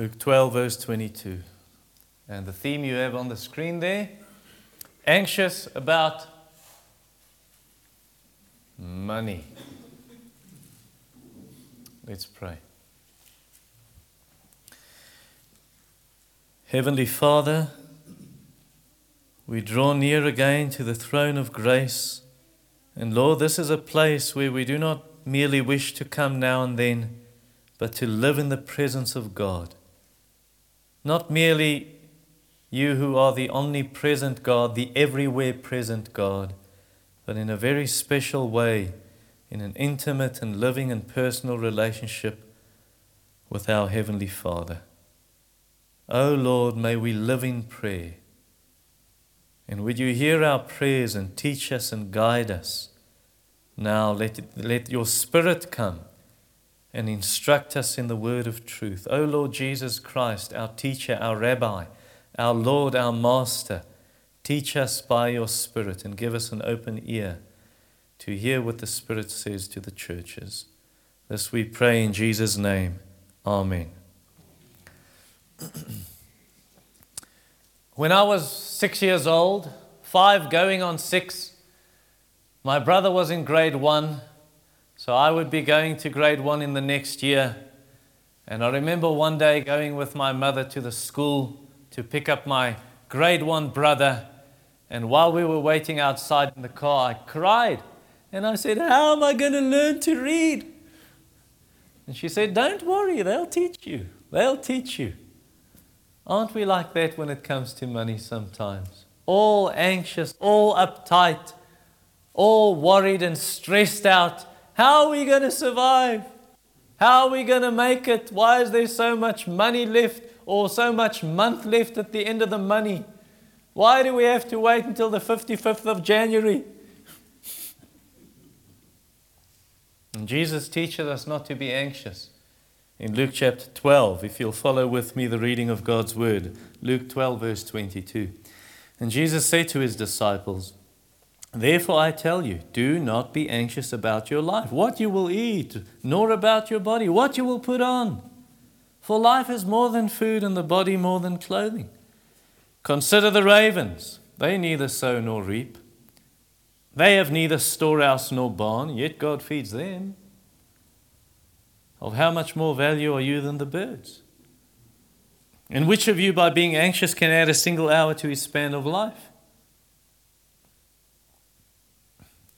Luke 12, verse 22. And the theme you have on the screen there anxious about money. Let's pray. Heavenly Father, we draw near again to the throne of grace. And Lord, this is a place where we do not merely wish to come now and then, but to live in the presence of God. Not merely you who are the omnipresent God, the everywhere present God, but in a very special way, in an intimate and living and personal relationship with our Heavenly Father. O oh Lord, may we live in prayer. And would you hear our prayers and teach us and guide us? Now let, let your Spirit come and instruct us in the word of truth. O Lord Jesus Christ, our teacher, our rabbi, our Lord, our Master, teach us by your Spirit and give us an open ear to hear what the Spirit says to the churches. This we pray in Jesus' name. Amen. when I was six years old, five going on six, my brother was in grade one, so I would be going to grade one in the next year. And I remember one day going with my mother to the school to pick up my grade one brother. And while we were waiting outside in the car, I cried. And I said, How am I going to learn to read? And she said, Don't worry, they'll teach you. They'll teach you. Aren't we like that when it comes to money sometimes? All anxious, all uptight, all worried and stressed out. How are we going to survive? How are we going to make it? Why is there so much money left or so much month left at the end of the money? Why do we have to wait until the 55th of January? And Jesus teaches us not to be anxious in Luke chapter 12, if you'll follow with me the reading of God's word. Luke 12, verse 22. And Jesus said to his disciples, Therefore I tell you, do not be anxious about your life, what you will eat, nor about your body, what you will put on. For life is more than food, and the body more than clothing. Consider the ravens. They neither sow nor reap. They have neither storehouse nor barn, yet God feeds them. Of how much more value are you than the birds? And which of you, by being anxious, can add a single hour to his span of life?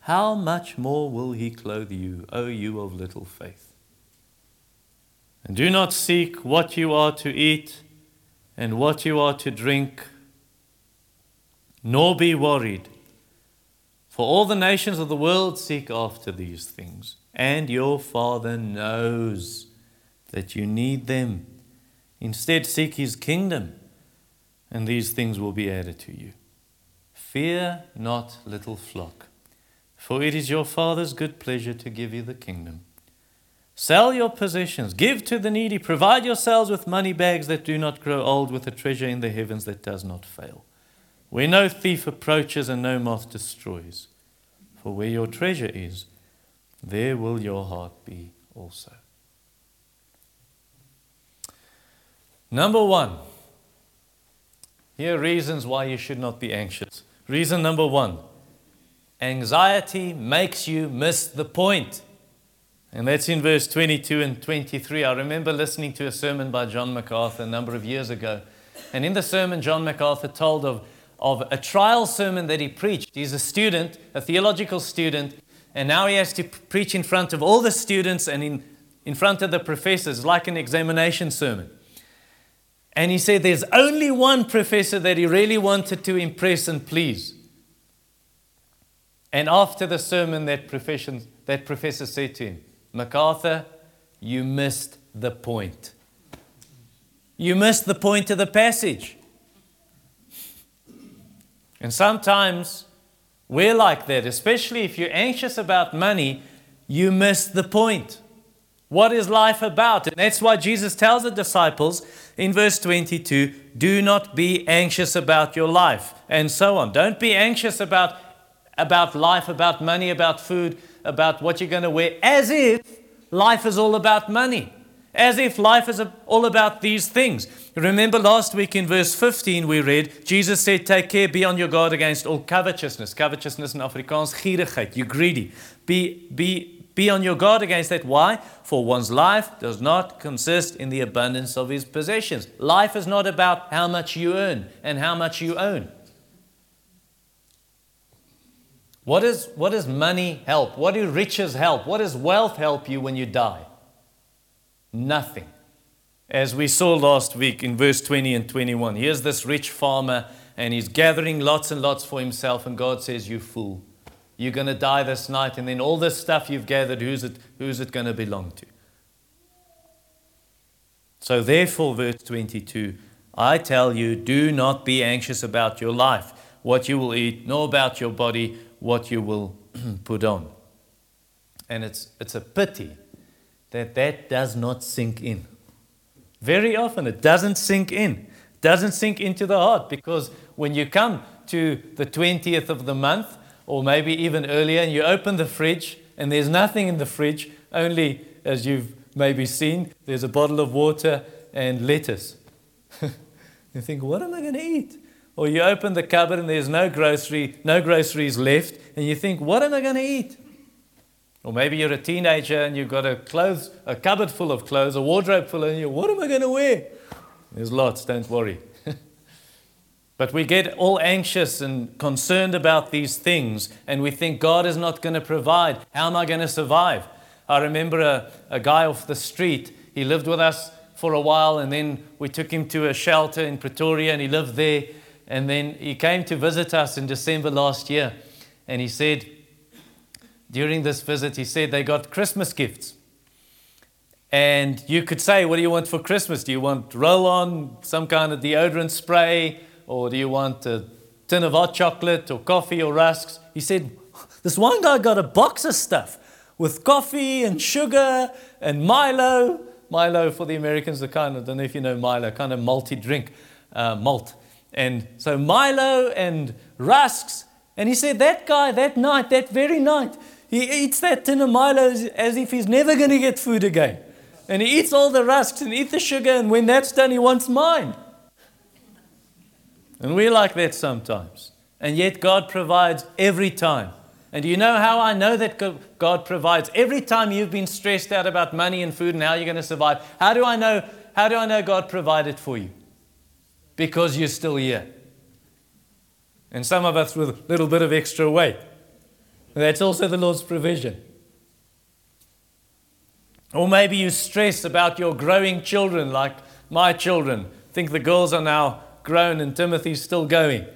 how much more will He clothe you, O you of little faith? And do not seek what you are to eat and what you are to drink, nor be worried. For all the nations of the world seek after these things, and your Father knows that you need them. Instead, seek his kingdom, and these things will be added to you. Fear not, little flock, for it is your Father's good pleasure to give you the kingdom. Sell your possessions, give to the needy, provide yourselves with money bags that do not grow old, with a treasure in the heavens that does not fail, where no thief approaches and no moth destroys. For where your treasure is, there will your heart be also. Number one, here are reasons why you should not be anxious. Reason number one anxiety makes you miss the point. And that's in verse 22 and 23. I remember listening to a sermon by John MacArthur a number of years ago. And in the sermon, John MacArthur told of, of a trial sermon that he preached. He's a student, a theological student, and now he has to preach in front of all the students and in, in front of the professors, like an examination sermon. And he said there's only one professor that he really wanted to impress and please. And after the sermon, that, that professor said to him, MacArthur, you missed the point. You missed the point of the passage. And sometimes we're like that, especially if you're anxious about money, you miss the point. What is life about? And that's why Jesus tells the disciples in verse 22 do not be anxious about your life, and so on. Don't be anxious about, about life, about money, about food, about what you're going to wear, as if life is all about money, as if life is all about these things. Remember last week in verse 15 we read, Jesus said, Take care, be on your guard against all covetousness. Covetousness in Afrikaans, gierigheid, you're greedy. Be, be be on your guard against that. Why? For one's life does not consist in the abundance of his possessions. Life is not about how much you earn and how much you own. What, is, what does money help? What do riches help? What does wealth help you when you die? Nothing. As we saw last week in verse 20 and 21, here's this rich farmer and he's gathering lots and lots for himself, and God says, You fool. You're going to die this night, and then all this stuff you've gathered, who's it, who's it going to belong to? So, therefore, verse 22 I tell you, do not be anxious about your life, what you will eat, nor about your body, what you will put on. And it's, it's a pity that that does not sink in. Very often it doesn't sink in, doesn't sink into the heart because when you come to the 20th of the month, or maybe even earlier, and you open the fridge and there's nothing in the fridge, only, as you've maybe seen, there's a bottle of water and lettuce. you think, what am I going to eat? Or you open the cupboard and there's no grocery, no groceries left, and you think, what am I going to eat? Or maybe you're a teenager and you've got a clothes, a cupboard full of clothes, a wardrobe full and you, what am I going to wear? There's lots, don't worry. But we get all anxious and concerned about these things, and we think God is not going to provide. How am I going to survive? I remember a, a guy off the street. He lived with us for a while, and then we took him to a shelter in Pretoria, and he lived there. And then he came to visit us in December last year, and he said, during this visit, he said they got Christmas gifts. And you could say, What do you want for Christmas? Do you want roll on, some kind of deodorant spray? Or do you want a tin of hot chocolate or coffee or rusks? He said, This one guy got a box of stuff with coffee and sugar and Milo. Milo for the Americans, the kind of, I don't know if you know Milo, kind of malty drink, uh, malt. And so Milo and rusks. And he said, That guy, that night, that very night, he eats that tin of Milo as if he's never going to get food again. And he eats all the rusks and eats the sugar, and when that's done, he wants mine. And we're like that sometimes. And yet God provides every time. And do you know how I know that God provides? Every time you've been stressed out about money and food and how you're going to survive, how do I know, how do I know God provided for you? Because you're still here. And some of us with a little bit of extra weight. That's also the Lord's provision. Or maybe you stress about your growing children, like my children. Think the girls are now grown and Timothy's still going.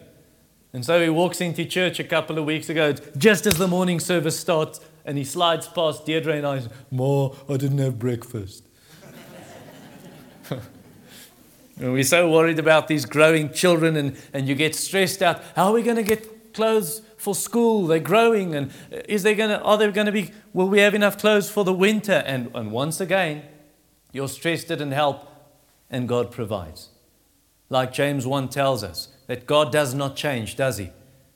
And so he walks into church a couple of weeks ago, just as the morning service starts, and he slides past Deirdre and I Ma, I didn't have breakfast. and we're so worried about these growing children, and, and you get stressed out. How are we going to get clothes for school? They're growing, and uh, is there going to, are there going to be, will we have enough clothes for the winter? And, and once again, your stress didn't help, and God provides like James 1 tells us, that God does not change, does He?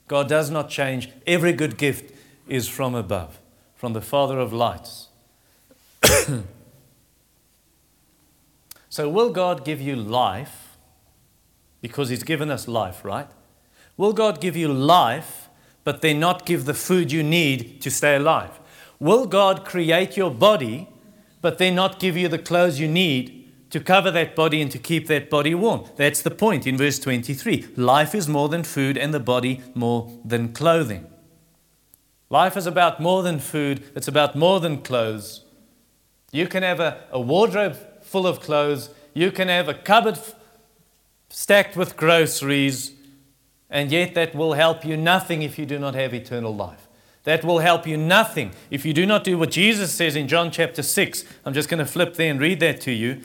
God does not change. Every good gift is from above, from the Father of lights. so, will God give you life? Because He's given us life, right? Will God give you life, but then not give the food you need to stay alive? Will God create your body, but then not give you the clothes you need to cover that body and to keep that body warm. That's the point in verse 23. Life is more than food, and the body more than clothing. Life is about more than food, it's about more than clothes. You can have a, a wardrobe full of clothes, you can have a cupboard stacked with groceries, and yet that will help you nothing if you do not have eternal life. That will help you nothing if you do not do what Jesus says in John chapter 6. I'm just going to flip there and read that to you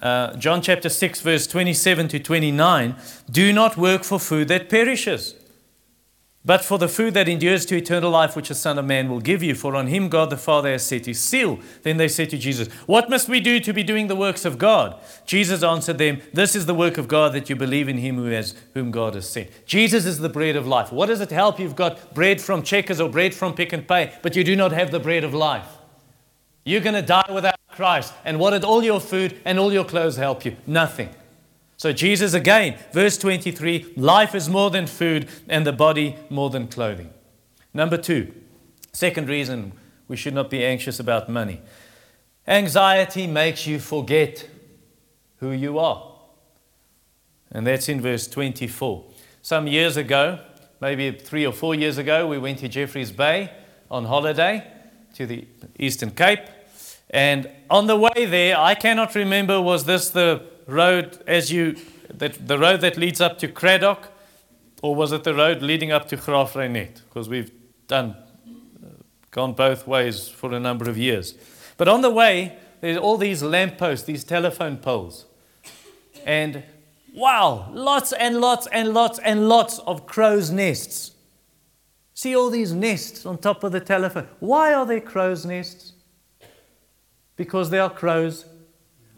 uh, John chapter 6, verse 27 to 29 do not work for food that perishes. But for the food that endures to eternal life, which the Son of Man will give you, for on him God the Father has set his seal. Then they said to Jesus, What must we do to be doing the works of God? Jesus answered them, This is the work of God, that you believe in him who has, whom God has sent. Jesus is the bread of life. What does it help? You've got bread from Checkers or bread from Pick n Pay, but you do not have the bread of life. You're going to die without Christ. And what did all your food and all your clothes help you? Nothing. So, Jesus again, verse 23 life is more than food and the body more than clothing. Number two, second reason we should not be anxious about money. Anxiety makes you forget who you are. And that's in verse 24. Some years ago, maybe three or four years ago, we went to Jeffreys Bay on holiday to the Eastern Cape. And on the way there, I cannot remember was this the road as you that the road that leads up to Cradock, or was it the road leading up to Graaff-Reinet? Because we've done uh, gone both ways for a number of years. But on the way, there's all these lampposts, these telephone poles, and wow, lots and lots and lots and lots of crows' nests. See all these nests on top of the telephone. Why are there crows' nests? Because there are crows.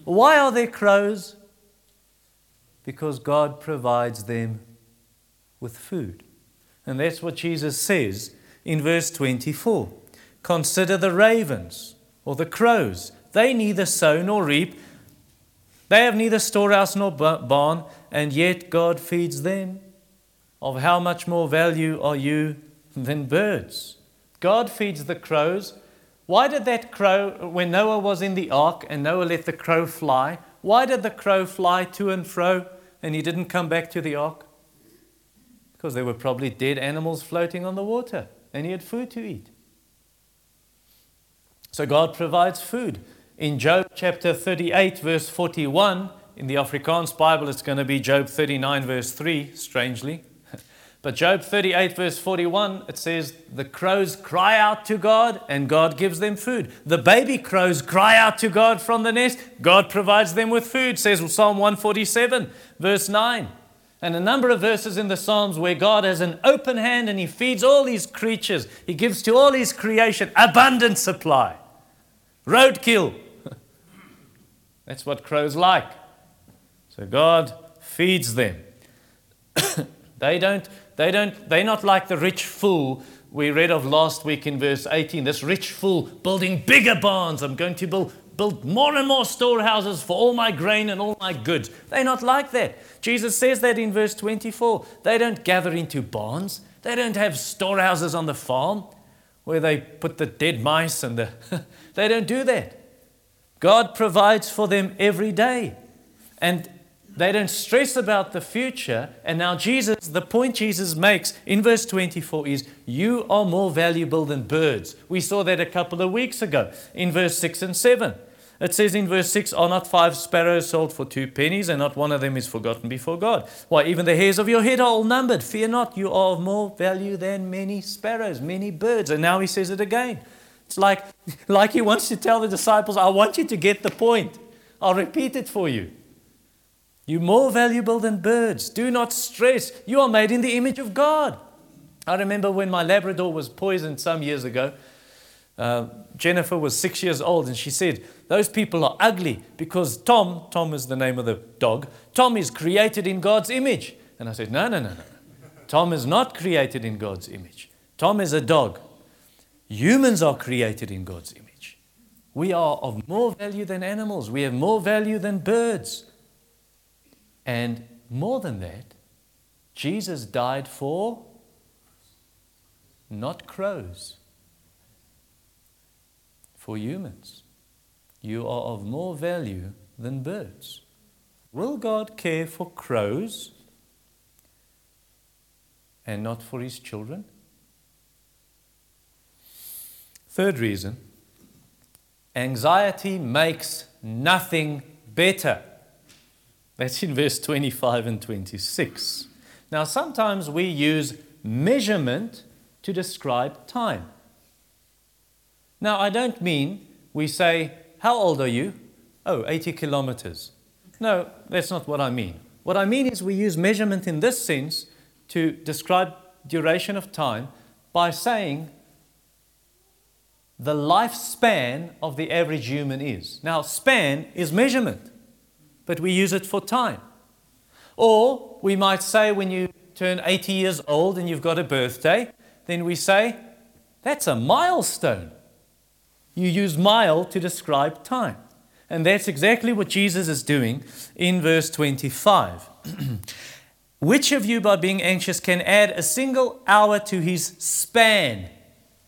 Why are there crows? Because God provides them with food. And that's what Jesus says in verse 24. Consider the ravens or the crows. They neither sow nor reap, they have neither storehouse nor barn, and yet God feeds them. Of how much more value are you than birds? God feeds the crows. Why did that crow, when Noah was in the ark and Noah let the crow fly, why did the crow fly to and fro and he didn't come back to the ark? Because there were probably dead animals floating on the water and he had food to eat. So God provides food. In Job chapter 38, verse 41, in the Afrikaans Bible, it's going to be Job 39, verse 3, strangely. But Job 38, verse 41, it says, The crows cry out to God, and God gives them food. The baby crows cry out to God from the nest, God provides them with food, says Psalm 147, verse 9. And a number of verses in the Psalms where God has an open hand and He feeds all these creatures, He gives to all His creation abundant supply. Roadkill. That's what crows like. So God feeds them. they don't they don't, they're not like the rich fool we read of last week in verse 18. This rich fool building bigger barns. I'm going to build, build more and more storehouses for all my grain and all my goods. They're not like that. Jesus says that in verse 24. They don't gather into barns, they don't have storehouses on the farm where they put the dead mice and the. they don't do that. God provides for them every day. And they don't stress about the future. And now, Jesus, the point Jesus makes in verse 24 is, You are more valuable than birds. We saw that a couple of weeks ago in verse 6 and 7. It says in verse 6, Are not five sparrows sold for two pennies, and not one of them is forgotten before God? Why, even the hairs of your head are all numbered. Fear not, you are of more value than many sparrows, many birds. And now he says it again. It's like, like he wants to tell the disciples, I want you to get the point. I'll repeat it for you. You're more valuable than birds. Do not stress. You are made in the image of God. I remember when my Labrador was poisoned some years ago. Uh, Jennifer was six years old and she said, Those people are ugly because Tom, Tom is the name of the dog, Tom is created in God's image. And I said, No, no, no, no. Tom is not created in God's image. Tom is a dog. Humans are created in God's image. We are of more value than animals, we have more value than birds. And more than that, Jesus died for not crows, for humans. You are of more value than birds. Will God care for crows and not for his children? Third reason anxiety makes nothing better. That's in verse 25 and 26. Now, sometimes we use measurement to describe time. Now, I don't mean we say, How old are you? Oh, 80 kilometers. No, that's not what I mean. What I mean is we use measurement in this sense to describe duration of time by saying the lifespan of the average human is. Now, span is measurement, but we use it for time. Or we might say when you turn 80 years old and you've got a birthday, then we say, that's a milestone. You use mile to describe time. And that's exactly what Jesus is doing in verse 25. Which of you, by being anxious, can add a single hour to his span?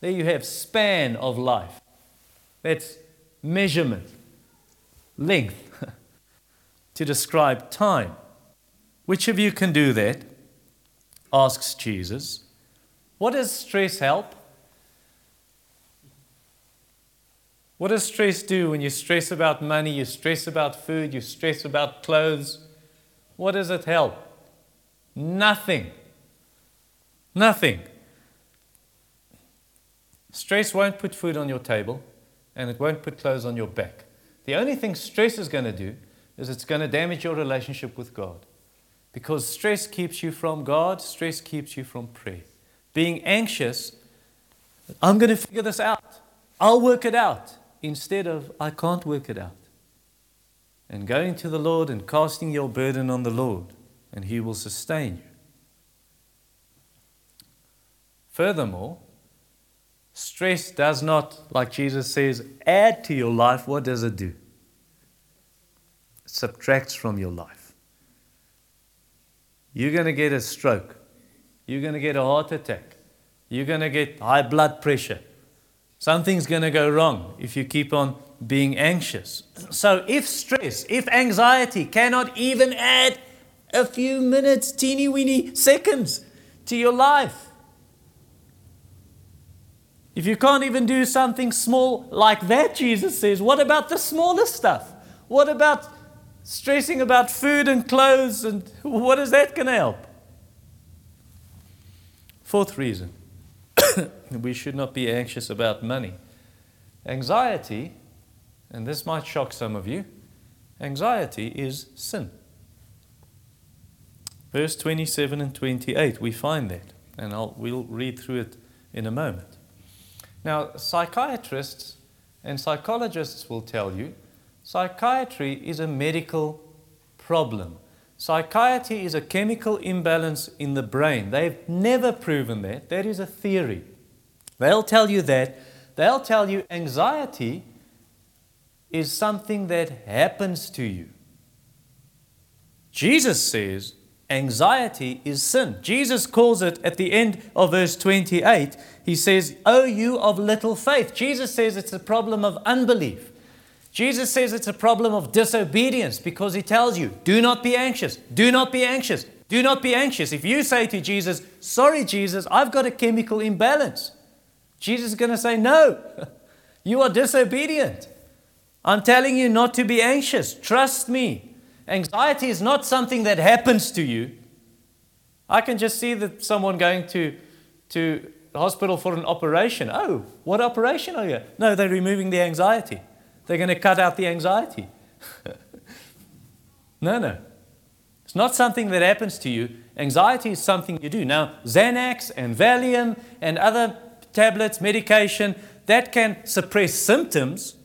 There you have span of life. That's measurement, length, to describe time. Which of you can do that? asks Jesus. What does stress help? What does stress do when you stress about money, you stress about food, you stress about clothes? What does it help? Nothing. Nothing. Stress won't put food on your table and it won't put clothes on your back. The only thing stress is going to do is it's going to damage your relationship with God. Because stress keeps you from God, stress keeps you from prayer. Being anxious, I'm going to figure this out. I'll work it out. Instead of, I can't work it out. And going to the Lord and casting your burden on the Lord and He will sustain you. Furthermore, stress does not, like Jesus says, add to your life. What does it do? Subtracts from your life. You're going to get a stroke. You're going to get a heart attack. You're going to get high blood pressure. Something's going to go wrong if you keep on being anxious. So, if stress, if anxiety cannot even add a few minutes, teeny weeny seconds to your life. If you can't even do something small like that, Jesus says, what about the smallest stuff? What about stressing about food and clothes and what is that going to help? Fourth reason we should not be anxious about money. Anxiety, and this might shock some of you, anxiety is sin. Verse 27 and 28, we find that, and I'll, we'll read through it in a moment. Now, psychiatrists and psychologists will tell you psychiatry is a medical problem. Psychiatry is a chemical imbalance in the brain. They've never proven that. That is a theory. They'll tell you that. They'll tell you anxiety is something that happens to you. Jesus says Anxiety is sin. Jesus calls it at the end of verse 28. He says, Oh, you of little faith. Jesus says it's a problem of unbelief. Jesus says it's a problem of disobedience because he tells you, Do not be anxious. Do not be anxious. Do not be anxious. If you say to Jesus, Sorry, Jesus, I've got a chemical imbalance, Jesus is going to say, No, you are disobedient. I'm telling you not to be anxious. Trust me. Anxiety is not something that happens to you. I can just see that someone going to, to the hospital for an operation. Oh, what operation are you? No, they're removing the anxiety. They're going to cut out the anxiety. no, no. It's not something that happens to you. Anxiety is something you do. Now, Xanax and Valium and other tablets, medication, that can suppress symptoms,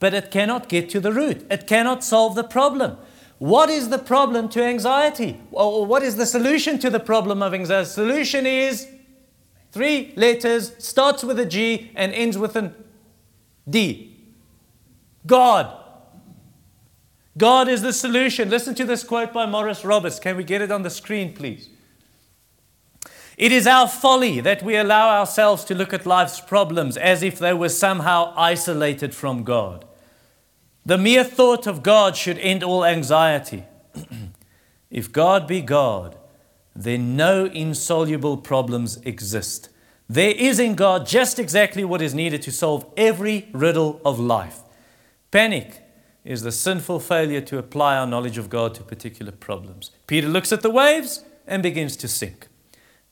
but it cannot get to the root. It cannot solve the problem. What is the problem to anxiety? Or what is the solution to the problem of anxiety? The solution is three letters, starts with a G and ends with an D. God. God is the solution. Listen to this quote by Maurice Roberts. Can we get it on the screen, please? It is our folly that we allow ourselves to look at life's problems as if they were somehow isolated from God. The mere thought of God should end all anxiety. if God be God, then no insoluble problems exist. There is in God just exactly what is needed to solve every riddle of life. Panic is the sinful failure to apply our knowledge of God to particular problems. Peter looks at the waves and begins to sink.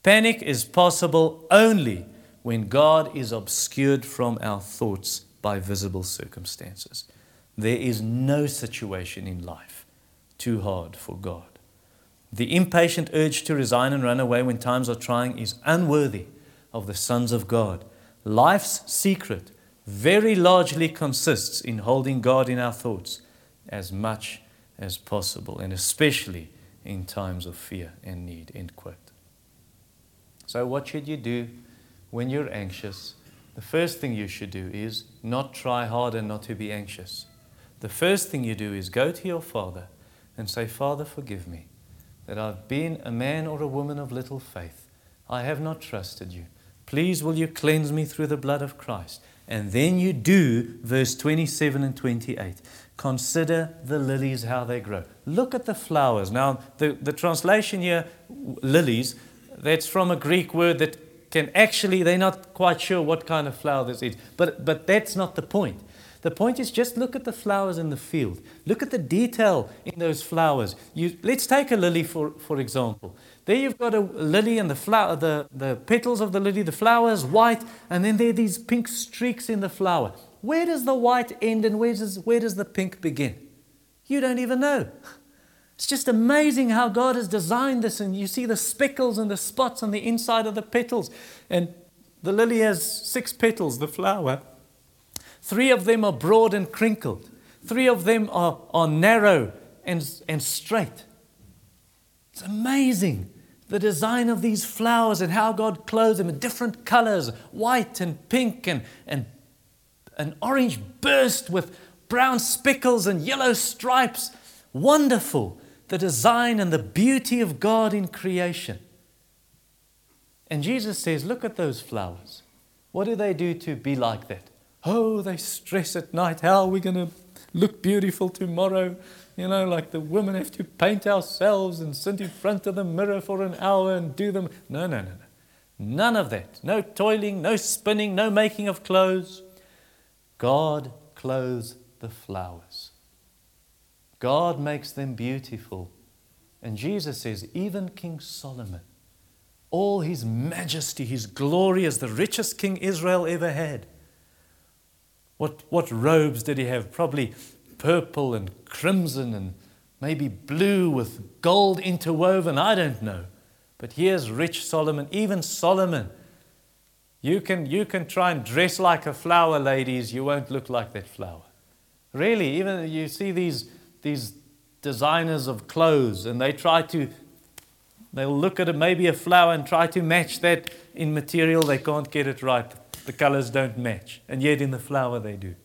Panic is possible only when God is obscured from our thoughts by visible circumstances. There is no situation in life too hard for God. The impatient urge to resign and run away when times are trying is unworthy of the sons of God. Life's secret very largely consists in holding God in our thoughts as much as possible, and especially in times of fear and need. End quote. So, what should you do when you're anxious? The first thing you should do is not try harder not to be anxious. The first thing you do is go to your Father and say, Father, forgive me that I've been a man or a woman of little faith. I have not trusted you. Please, will you cleanse me through the blood of Christ? And then you do verse 27 and 28. Consider the lilies, how they grow. Look at the flowers. Now, the, the translation here, lilies, that's from a Greek word that can actually, they're not quite sure what kind of flower this is. But, but that's not the point. The point is just look at the flowers in the field. Look at the detail in those flowers. You, let's take a lily, for, for example. There you've got a lily and the, flower, the, the petals of the lily, the flower is white, and then there are these pink streaks in the flower. Where does the white end and where does, where does the pink begin? You don't even know. It's just amazing how God has designed this, and you see the speckles and the spots on the inside of the petals. And the lily has six petals, the flower. Three of them are broad and crinkled, three of them are, are narrow and, and straight. It's amazing the design of these flowers and how God clothes them in different colors white and pink and, and an orange burst with brown speckles and yellow stripes. Wonderful, the design and the beauty of God in creation. And Jesus says, Look at those flowers. What do they do to be like that? Oh, they stress at night. How are we going to look beautiful tomorrow? You know, like the women have to paint ourselves and sit in front of the mirror for an hour and do them. No, no, no, no. None of that. No toiling, no spinning, no making of clothes. God clothes the flowers. God makes them beautiful. And Jesus says, even King Solomon, all his majesty, his glory as the richest king Israel ever had. What, what robes did he have? Probably purple and crimson and maybe blue with gold interwoven. I don't know. But here's rich Solomon, even Solomon. You can, you can try and dress like a flower, ladies, you won't look like that flower. Really, even you see these, these designers of clothes and they try to, they'll look at a, maybe a flower and try to match that in material, they can't get it right. The colors don't match. And yet in the flower they do.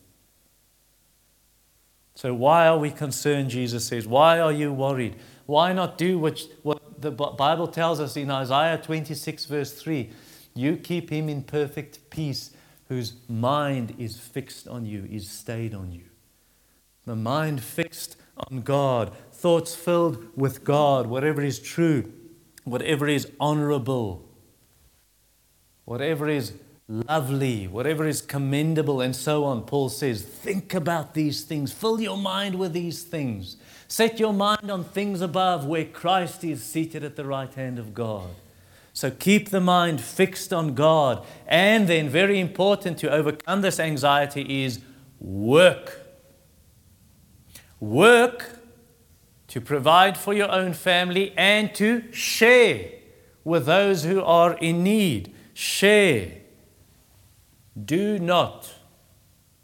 So, why are we concerned? Jesus says. Why are you worried? Why not do what, what the Bible tells us in Isaiah 26, verse 3? You keep him in perfect peace, whose mind is fixed on you, is stayed on you. The mind fixed on God, thoughts filled with God, whatever is true, whatever is honorable, whatever is lovely, whatever is commendable, and so on. Paul says, think about these things, fill your mind with these things. Set your mind on things above where Christ is seated at the right hand of God. So keep the mind fixed on God. And then, very important to overcome this anxiety is work. Work to provide for your own family and to share with those who are in need. Share. Do not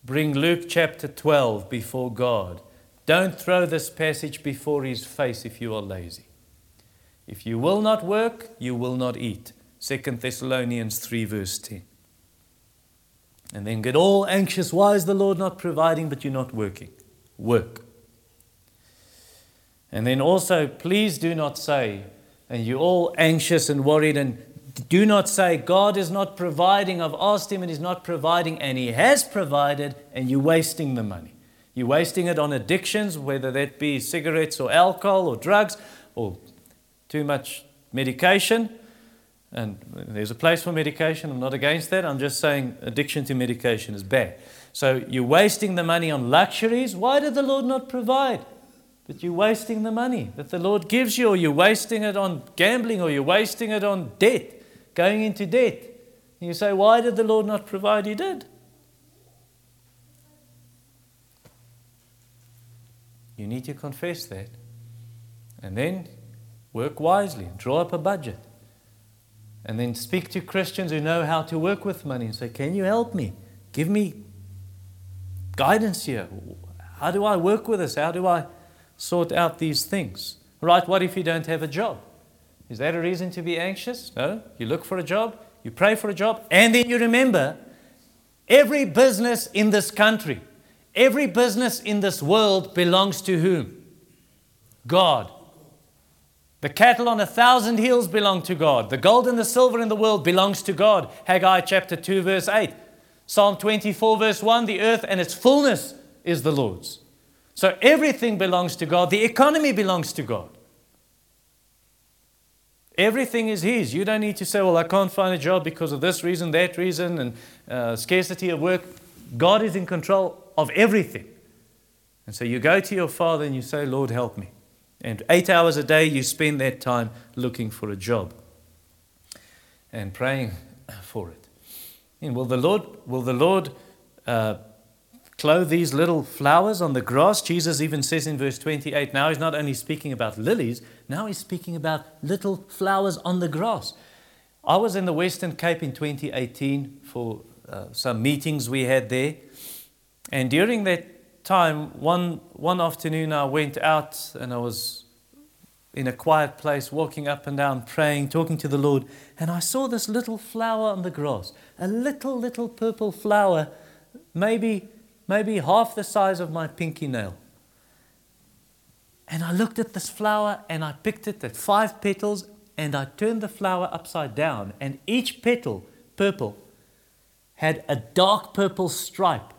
bring Luke chapter 12 before God. Don't throw this passage before his face if you are lazy. If you will not work, you will not eat. 2 Thessalonians 3, verse 10. And then get all anxious. Why is the Lord not providing, but you're not working? Work. And then also, please do not say, and you're all anxious and worried and do not say, God is not providing. I've asked Him and He's not providing, and He has provided, and you're wasting the money. You're wasting it on addictions, whether that be cigarettes or alcohol or drugs or too much medication. And there's a place for medication. I'm not against that. I'm just saying addiction to medication is bad. So you're wasting the money on luxuries. Why did the Lord not provide? But you're wasting the money that the Lord gives you, or you're wasting it on gambling, or you're wasting it on debt going into debt. You say, Why did the Lord not provide? He did. You need to confess that. And then Work wisely, and draw up a budget. And then speak to Christians who know how to work with money and say, Can you help me? Give me guidance here. How do I work with this? How do I sort out these things? Right, what if you don't have a job? Is that a reason to be anxious? No. You look for a job, you pray for a job, and then you remember every business in this country, every business in this world belongs to whom? God. The cattle on a thousand hills belong to God. The gold and the silver in the world belongs to God. Haggai chapter 2, verse 8. Psalm 24, verse 1 the earth and its fullness is the Lord's. So everything belongs to God. The economy belongs to God. Everything is His. You don't need to say, well, I can't find a job because of this reason, that reason, and uh, scarcity of work. God is in control of everything. And so you go to your Father and you say, Lord, help me. And eight hours a day, you spend that time looking for a job and praying for it. And will the Lord, will the Lord uh, clothe these little flowers on the grass? Jesus even says in verse 28 now he's not only speaking about lilies, now he's speaking about little flowers on the grass. I was in the Western Cape in 2018 for uh, some meetings we had there. And during that time, one, one afternoon, I went out and I was in a quiet place, walking up and down, praying, talking to the Lord, and I saw this little flower on the grass, a little, little purple flower, maybe, maybe half the size of my pinky nail. And I looked at this flower and I picked it at five petals and I turned the flower upside down, and each petal, purple, had a dark purple stripe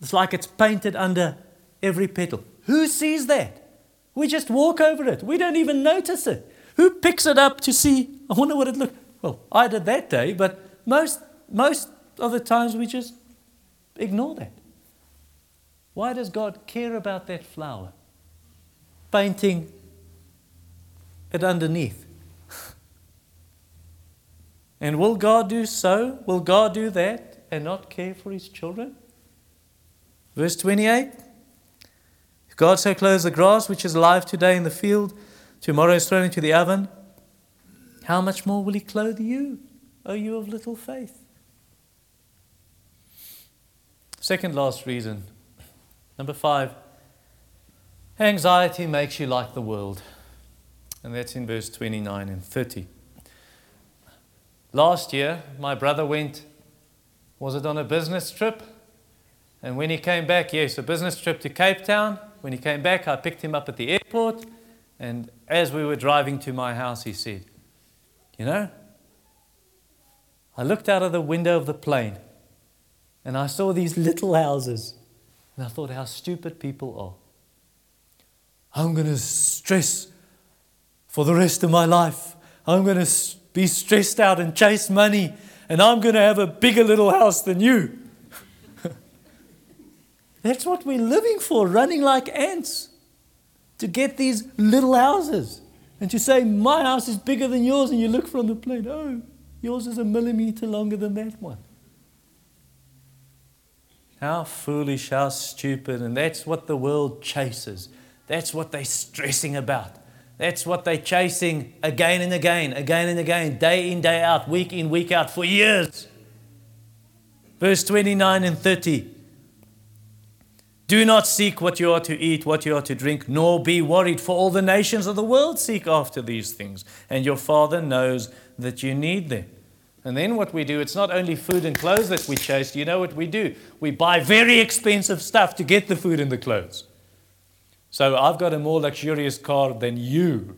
it's like it's painted under every petal. Who sees that? We just walk over it. We don't even notice it. Who picks it up to see? I wonder what it looked. Well, I did that day, but most most of the times we just ignore that. Why does God care about that flower? Painting it underneath. and will God do so? Will God do that and not care for his children? Verse 28 If God so clothes the grass which is alive today in the field, tomorrow is thrown into the oven, how much more will He clothe you, O you of little faith? Second last reason. Number five anxiety makes you like the world. And that's in verse 29 and 30. Last year, my brother went, was it on a business trip? And when he came back, yes, a business trip to Cape Town. When he came back, I picked him up at the airport. And as we were driving to my house, he said, You know, I looked out of the window of the plane and I saw these little houses. And I thought how stupid people are. I'm going to stress for the rest of my life. I'm going to be stressed out and chase money. And I'm going to have a bigger little house than you. That's what we're living for, running like ants to get these little houses. And to say, my house is bigger than yours, and you look from the plane, oh, yours is a millimeter longer than that one. How foolish, how stupid, and that's what the world chases. That's what they're stressing about. That's what they're chasing again and again, again and again, day in, day out, week in, week out, for years. Verse 29 and 30. Do not seek what you are to eat, what you are to drink, nor be worried, for all the nations of the world seek after these things, and your Father knows that you need them. And then what we do, it's not only food and clothes that we chase. You know what we do? We buy very expensive stuff to get the food and the clothes. So I've got a more luxurious car than you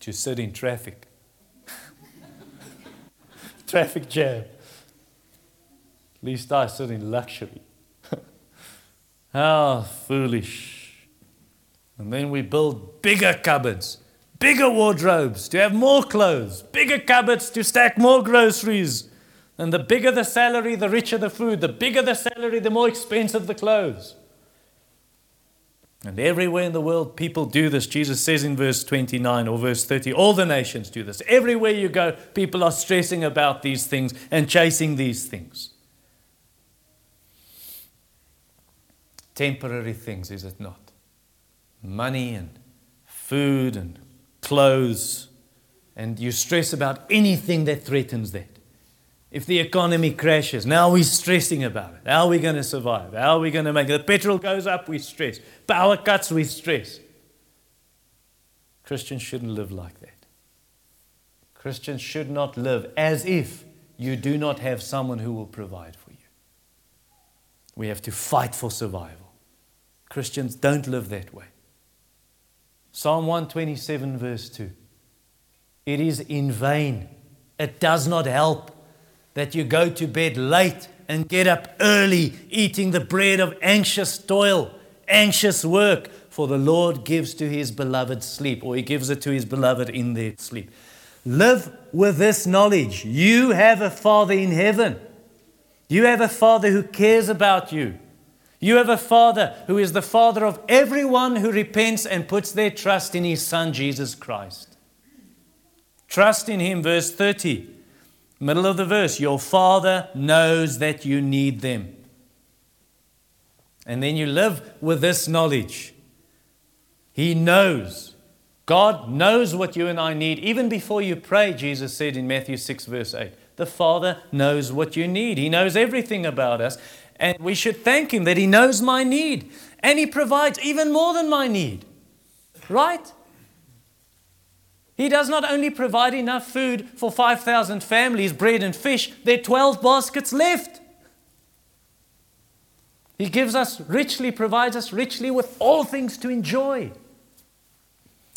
to sit in traffic. traffic jam. At least I sit in luxury. How ah, foolish. And then we build bigger cupboards, bigger wardrobes to have more clothes, bigger cupboards to stack more groceries. And the bigger the salary, the richer the food. The bigger the salary, the more expensive the clothes. And everywhere in the world, people do this. Jesus says in verse 29 or verse 30, all the nations do this. Everywhere you go, people are stressing about these things and chasing these things. temporary things, is it not? Money and food and clothes, and you stress about anything that threatens that. If the economy crashes, now we're stressing about it. How are we going to survive? How are we going to make it? The petrol goes up, we stress. Power cuts, we stress. Christians shouldn't live like that. Christians should not live as if you do not have someone who will provide for you. We have to fight for survival. Christians don't live that way. Psalm 127, verse 2. It is in vain. It does not help that you go to bed late and get up early, eating the bread of anxious toil, anxious work, for the Lord gives to his beloved sleep, or he gives it to his beloved in their sleep. Live with this knowledge. You have a Father in heaven. You have a Father who cares about you. You have a Father who is the Father of everyone who repents and puts their trust in His Son, Jesus Christ. Trust in Him, verse 30. Middle of the verse, your Father knows that you need them. And then you live with this knowledge. He knows. God knows what you and I need. Even before you pray, Jesus said in Matthew 6, verse 8, the Father knows what you need. He knows everything about us. And we should thank Him that He knows my need. And He provides even more than my need. Right? He does not only provide enough food for 5,000 families, bread and fish, there are 12 baskets left. He gives us richly, provides us richly with all things to enjoy.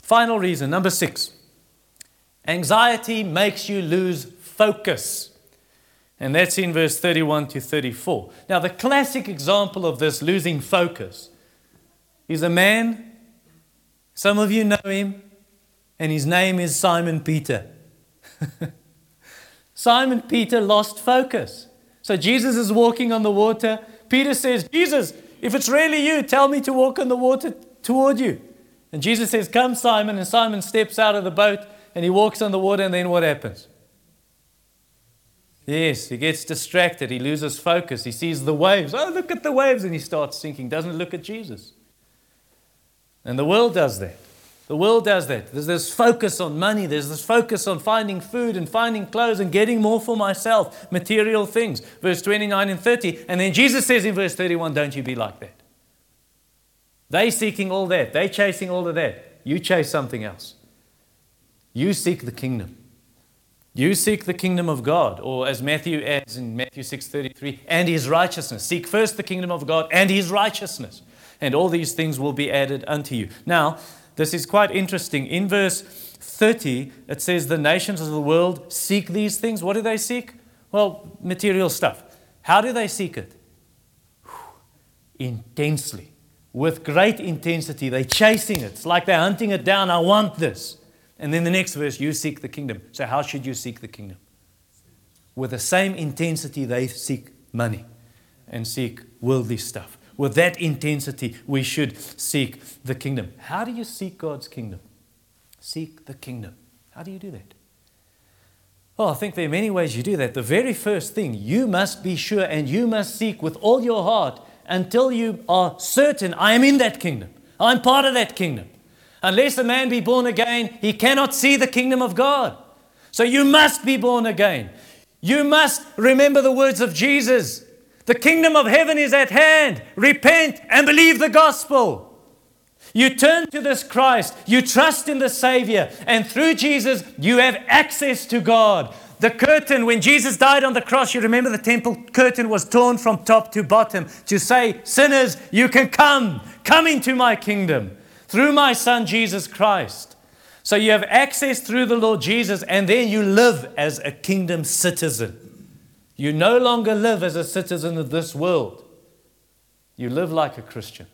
Final reason, number six anxiety makes you lose focus. And that's in verse 31 to 34. Now, the classic example of this losing focus is a man, some of you know him, and his name is Simon Peter. Simon Peter lost focus. So Jesus is walking on the water. Peter says, Jesus, if it's really you, tell me to walk on the water toward you. And Jesus says, Come, Simon. And Simon steps out of the boat and he walks on the water. And then what happens? Yes, he gets distracted. He loses focus. He sees the waves. Oh, look at the waves. And he starts sinking. Doesn't look at Jesus. And the world does that. The world does that. There's this focus on money, there's this focus on finding food and finding clothes and getting more for myself, material things. Verse 29 and 30. And then Jesus says in verse 31, Don't you be like that. They seeking all that, they chasing all of that. You chase something else. You seek the kingdom. You seek the kingdom of God, or as Matthew adds in Matthew 6:33, and his righteousness. Seek first the kingdom of God and his righteousness, and all these things will be added unto you. Now, this is quite interesting. In verse 30, it says, The nations of the world seek these things. What do they seek? Well, material stuff. How do they seek it? Intensely. With great intensity. They're chasing it. It's like they're hunting it down. I want this. And then the next verse, you seek the kingdom. So, how should you seek the kingdom? With the same intensity they seek money and seek worldly stuff. With that intensity, we should seek the kingdom. How do you seek God's kingdom? Seek the kingdom. How do you do that? Well, I think there are many ways you do that. The very first thing, you must be sure and you must seek with all your heart until you are certain I am in that kingdom. I'm part of that kingdom. Unless a man be born again, he cannot see the kingdom of God. So you must be born again. You must remember the words of Jesus the kingdom of heaven is at hand. Repent and believe the gospel. You turn to this Christ, you trust in the Savior, and through Jesus, you have access to God. The curtain, when Jesus died on the cross, you remember the temple curtain was torn from top to bottom to say, Sinners, you can come, come into my kingdom through my Son Jesus Christ. So you have access through the Lord Jesus, and then you live as a kingdom citizen. You no longer live as a citizen of this world. You live like a Christian.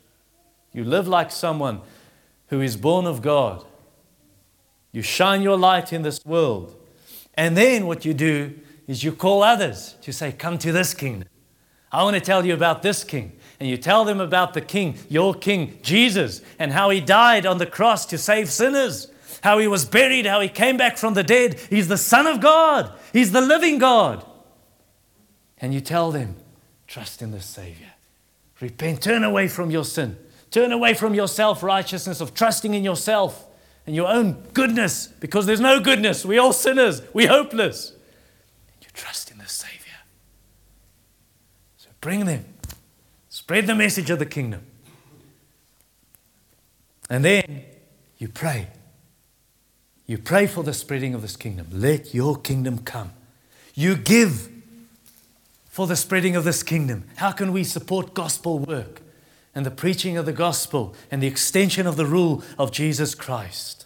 You live like someone who is born of God. You shine your light in this world. And then what you do is you call others to say, Come to this kingdom. I want to tell you about this king. And you tell them about the king, your king, Jesus, and how he died on the cross to save sinners, how he was buried, how he came back from the dead. He's the Son of God, he's the living God and you tell them, trust in the Savior. Repent, turn away from your sin, turn away from your self righteousness of trusting in yourself, and your own goodness, because there's no goodness. We're all sinners. We're hopeless. And you trust in the Savior. So bring them. Spread the message of the kingdom. And then you pray. You pray for the spreading of this kingdom. Let your kingdom come. You give for the spreading of this kingdom. How can we support gospel work and the preaching of the gospel and the extension of the rule of Jesus Christ?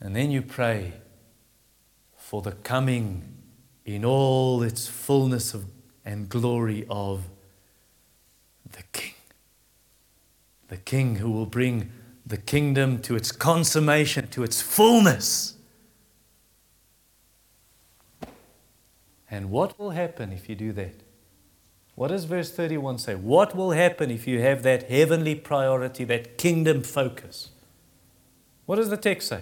And then you pray for the coming in all its fullness of, and glory of the King. The King who will bring the kingdom to its consummation, to its fullness. And what will happen if you do that? What does verse 31 say? What will happen if you have that heavenly priority, that kingdom focus? What does the text say?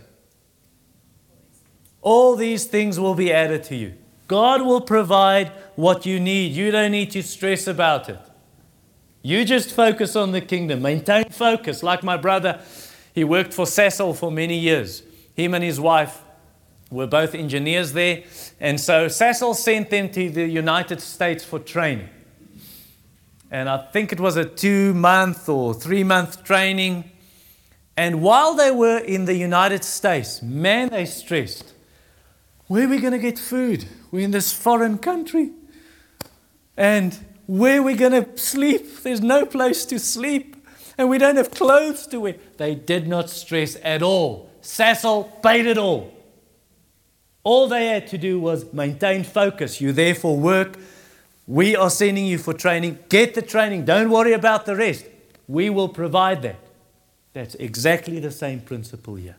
All these things will be added to you. God will provide what you need. You don't need to stress about it. You just focus on the kingdom. Maintain focus. Like my brother, he worked for Sasol for many years. Him and his wife were both engineers there. And so Sasol sent them to the United States for training. And I think it was a two month or three month training. And while they were in the United States, man, they stressed. Where are we going to get food? We're in this foreign country. And where are we going to sleep? There's no place to sleep. And we don't have clothes to wear. They did not stress at all. Sasol paid it all. All they had to do was maintain focus. You therefore work. We are sending you for training. Get the training. Don't worry about the rest. We will provide that. That's exactly the same principle here.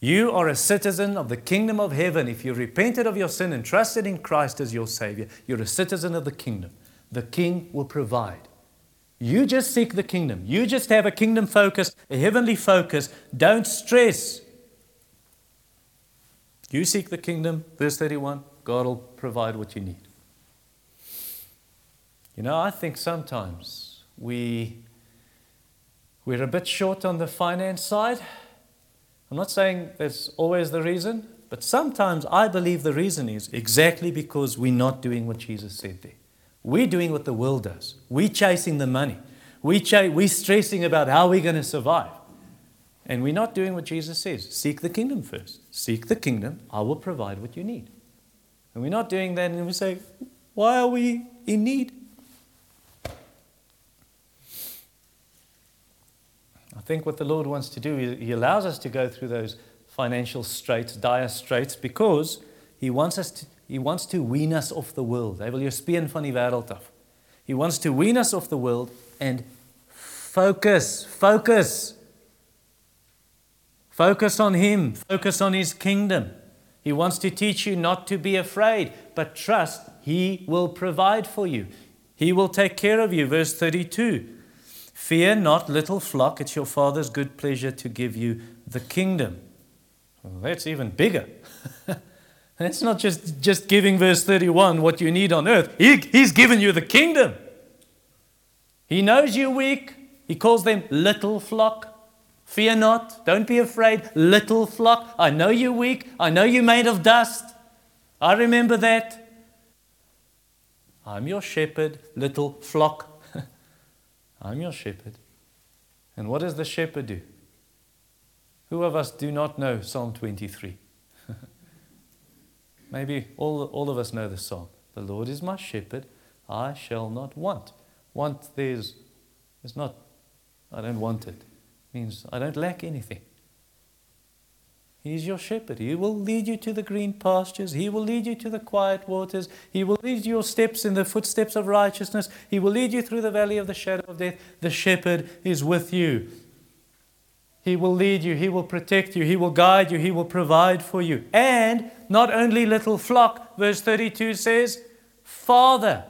You are a citizen of the kingdom of heaven. If you repented of your sin and trusted in Christ as your Savior, you're a citizen of the kingdom. The King will provide. You just seek the kingdom. You just have a kingdom focus, a heavenly focus. Don't stress. You seek the kingdom, verse 31, God will provide what you need. You know, I think sometimes we, we're a bit short on the finance side. I'm not saying that's always the reason, but sometimes I believe the reason is exactly because we're not doing what Jesus said there. We're doing what the world does. We're chasing the money. We ch- we're stressing about how we're going to survive. And we're not doing what Jesus says. Seek the kingdom first. Seek the kingdom. I will provide what you need. And we're not doing that, and we say, why are we in need? I think what the Lord wants to do is He allows us to go through those financial straits, dire straits, because He wants us to, He wants to wean us off the world. He wants to wean us off the world and focus, focus. Focus on Him, focus on His kingdom. He wants to teach you not to be afraid, but trust He will provide for you. He will take care of you. Verse 32. Fear not, little flock, it's your Father's good pleasure to give you the kingdom. Well, that's even bigger. and it's not just, just giving, verse 31, what you need on earth. He, he's given you the kingdom. He knows you're weak. He calls them little flock. Fear not. Don't be afraid. Little flock. I know you're weak. I know you're made of dust. I remember that. I'm your shepherd, little flock. I'm your shepherd. And what does the shepherd do? Who of us do not know Psalm 23? Maybe all, all of us know the song. The Lord is my shepherd, I shall not want. Want there's, there's not, I don't want it. it means I don't lack anything. He's your shepherd. He will lead you to the green pastures. He will lead you to the quiet waters. He will lead your steps in the footsteps of righteousness. He will lead you through the valley of the shadow of death. The shepherd is with you. He will lead you. He will protect you. He will guide you. He will provide for you. And not only little flock, verse 32 says, Father.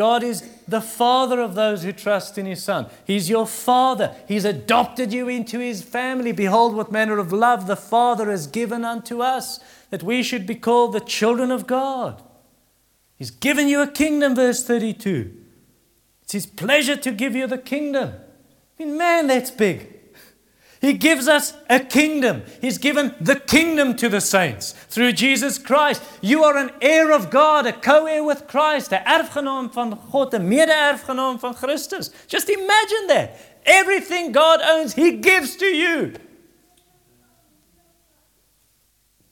God is the Father of those who trust in His Son. He's your Father. He's adopted you into His family. Behold, what manner of love the Father has given unto us, that we should be called the children of God. He's given you a kingdom, verse 32. It's His pleasure to give you the kingdom. I mean, man, that's big. He gives us a kingdom. He's given the kingdom to the saints through Jesus Christ. You are an heir of God, a co-heir with Christ, 'n erfgenaam van God, 'n mede-erfgenaam van Christus. Just imagine that. Everything God owns, he gives to you.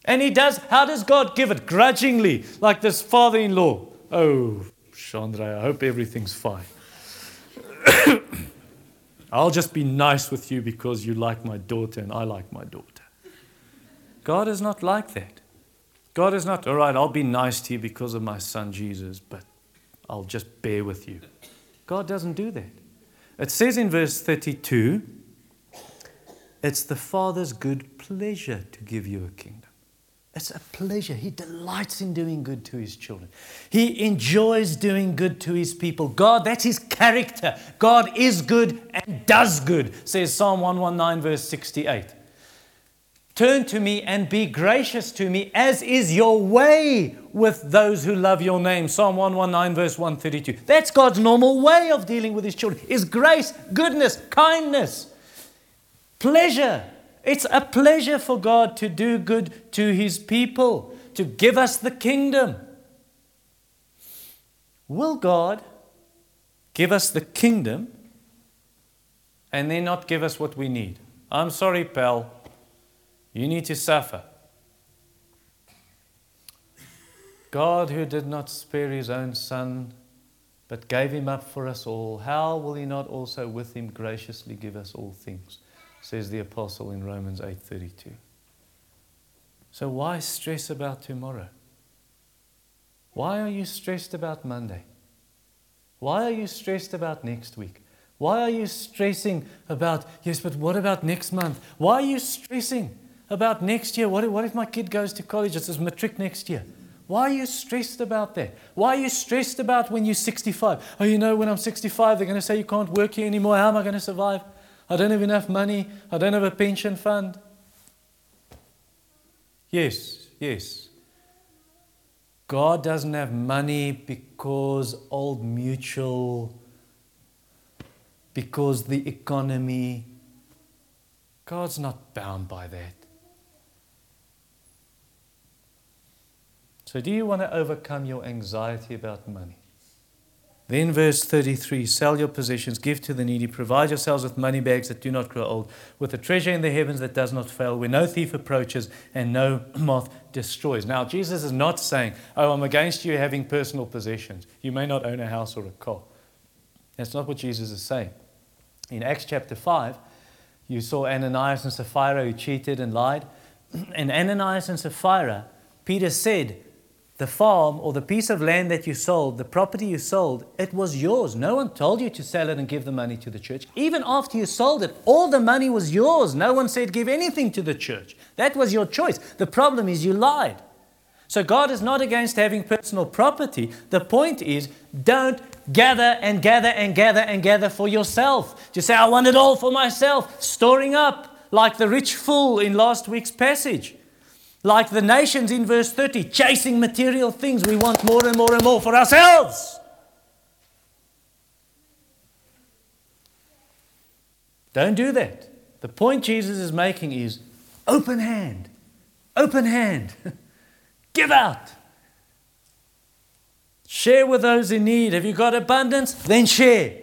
And he does, how does God give it? Grudgingly, like this father in law. Oh, Chandra, I hope everything's fine. I'll just be nice with you because you like my daughter and I like my daughter. God is not like that. God is not, all right, I'll be nice to you because of my son Jesus, but I'll just bear with you. God doesn't do that. It says in verse 32 it's the Father's good pleasure to give you a kingdom. It's a pleasure. He delights in doing good to his children. He enjoys doing good to his people. God, that's his character. God is good and does good, says Psalm 119, verse 68. Turn to me and be gracious to me, as is your way with those who love your name. Psalm 119, verse 132. That's God's normal way of dealing with his children is grace, goodness, kindness, pleasure. It's a pleasure for God to do good to his people, to give us the kingdom. Will God give us the kingdom and then not give us what we need? I'm sorry, pal. You need to suffer. God, who did not spare his own son, but gave him up for us all, how will he not also with him graciously give us all things? Says the apostle in Romans 8:32. So why stress about tomorrow? Why are you stressed about Monday? Why are you stressed about next week? Why are you stressing about, yes, but what about next month? Why are you stressing about next year? What if, what if my kid goes to college? It's matric next year. Why are you stressed about that? Why are you stressed about when you're 65? Oh, you know, when I'm 65, they're going to say you can't work here anymore. How am I going to survive? I don't have enough money. I don't have a pension fund. Yes, yes. God doesn't have money because old mutual, because the economy. God's not bound by that. So, do you want to overcome your anxiety about money? Then, verse 33 sell your possessions, give to the needy, provide yourselves with money bags that do not grow old, with a treasure in the heavens that does not fail, where no thief approaches and no moth destroys. Now, Jesus is not saying, Oh, I'm against you having personal possessions. You may not own a house or a car. That's not what Jesus is saying. In Acts chapter 5, you saw Ananias and Sapphira who cheated and lied. And Ananias and Sapphira, Peter said, the farm or the piece of land that you sold, the property you sold, it was yours. No one told you to sell it and give the money to the church. Even after you sold it, all the money was yours. No one said give anything to the church. That was your choice. The problem is you lied. So God is not against having personal property. The point is don't gather and gather and gather and gather for yourself. Just say, I want it all for myself, storing up like the rich fool in last week's passage. Like the nations in verse 30, chasing material things, we want more and more and more for ourselves. Don't do that. The point Jesus is making is open hand, open hand. Give out. Share with those in need. Have you got abundance? Then share.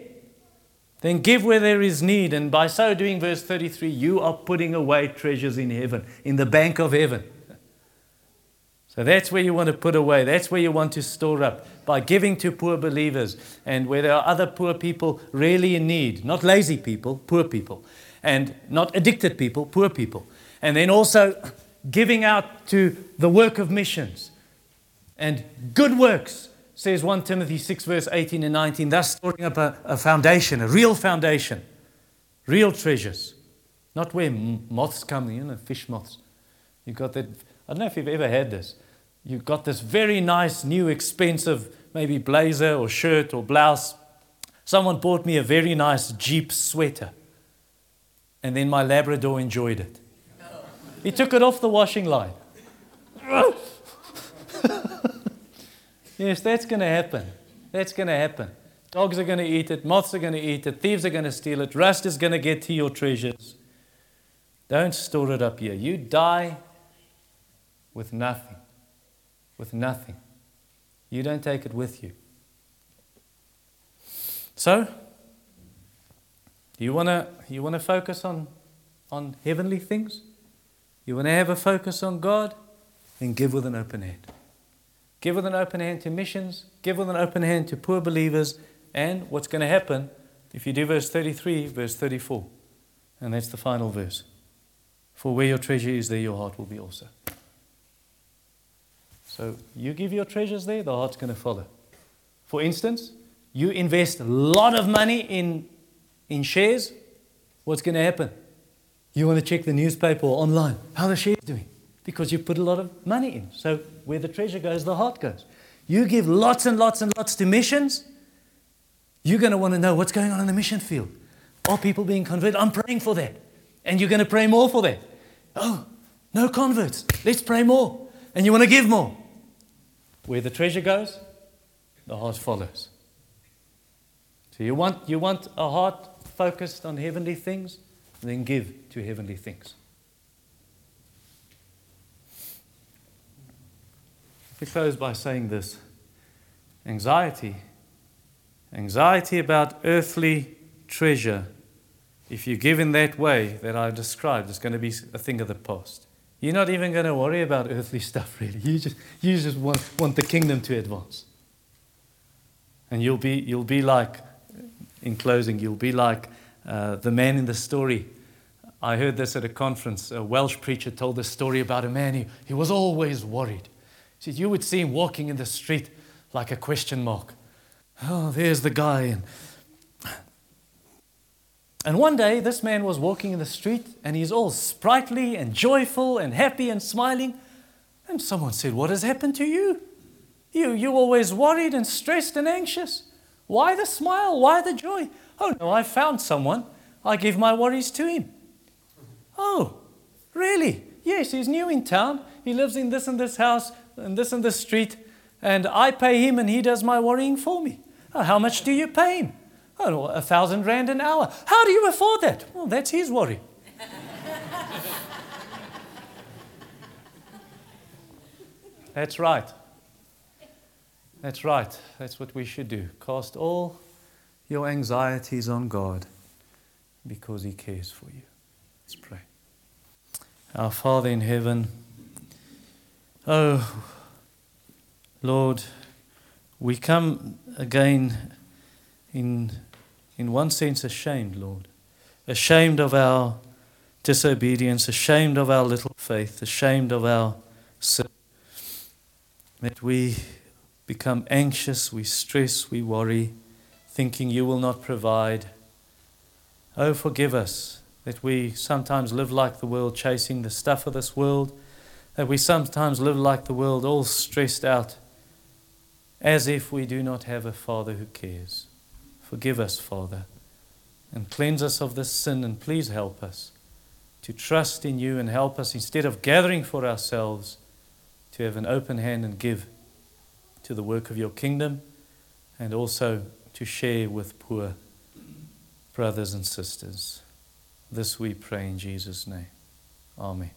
Then give where there is need. And by so doing, verse 33, you are putting away treasures in heaven, in the bank of heaven. So that's where you want to put away. That's where you want to store up by giving to poor believers and where there are other poor people really in need. Not lazy people, poor people. And not addicted people, poor people. And then also giving out to the work of missions and good works, says 1 Timothy 6, verse 18 and 19, thus storing up a, a foundation, a real foundation, real treasures. Not where moths come, you know, fish moths. You've got that. I don't know if you've ever had this you've got this very nice, new, expensive, maybe blazer or shirt or blouse. Someone bought me a very nice Jeep sweater. And then my Labrador enjoyed it. He took it off the washing line. yes, that's going to happen. That's going to happen. Dogs are going to eat it, moths are going to eat it, thieves are going to steal it, rust is going to get to your treasures. Don't store it up here. You die with nothing. With nothing. You don't take it with you. So, you want to you wanna focus on, on heavenly things? You want to have a focus on God? Then give with an open hand. Give with an open hand to missions, give with an open hand to poor believers, and what's going to happen if you do verse 33, verse 34? And that's the final verse. For where your treasure is, there your heart will be also. So you give your treasures there, the heart's going to follow. For instance, you invest a lot of money in, in shares, what's going to happen? You want to check the newspaper or online. How the shares doing? Because you put a lot of money in. So where the treasure goes, the heart goes. You give lots and lots and lots to missions, you're going to want to know what's going on in the mission field. Are people being converted? I'm praying for that. And you're going to pray more for that. Oh, no converts. Let's pray more. And you want to give more. Where the treasure goes, the heart follows. So you want, you want a heart focused on heavenly things, then give to heavenly things. We close by saying this anxiety, anxiety about earthly treasure, if you give in that way that I described, is going to be a thing of the past. You're not even going to worry about earthly stuff, really. You just, you just want, want the kingdom to advance. And you'll be, you'll be like, in closing, you'll be like uh, the man in the story. I heard this at a conference. A Welsh preacher told this story about a man who he was always worried. He said, You would see him walking in the street like a question mark. Oh, there's the guy. And, and one day, this man was walking in the street and he's all sprightly and joyful and happy and smiling. And someone said, What has happened to you? You, you always worried and stressed and anxious. Why the smile? Why the joy? Oh, no, I found someone. I give my worries to him. Oh, really? Yes, he's new in town. He lives in this and this house and this and this street. And I pay him and he does my worrying for me. Oh, how much do you pay him? Oh, a thousand rand an hour. How do you afford that? Well, that's his worry. that's right. That's right. That's what we should do. Cast all your anxieties on God because He cares for you. Let's pray. Our Father in heaven, oh, Lord, we come again in, in one sense ashamed, Lord. Ashamed of our disobedience, ashamed of our little faith, ashamed of our sin. That we become anxious, we stress, we worry, thinking you will not provide. Oh, forgive us that we sometimes live like the world, chasing the stuff of this world, that we sometimes live like the world, all stressed out, as if we do not have a Father who cares. Forgive us, Father, and cleanse us of this sin, and please help us to trust in you and help us instead of gathering for ourselves to have an open hand and give to the work of your kingdom and also to share with poor brothers and sisters. This we pray in Jesus' name. Amen.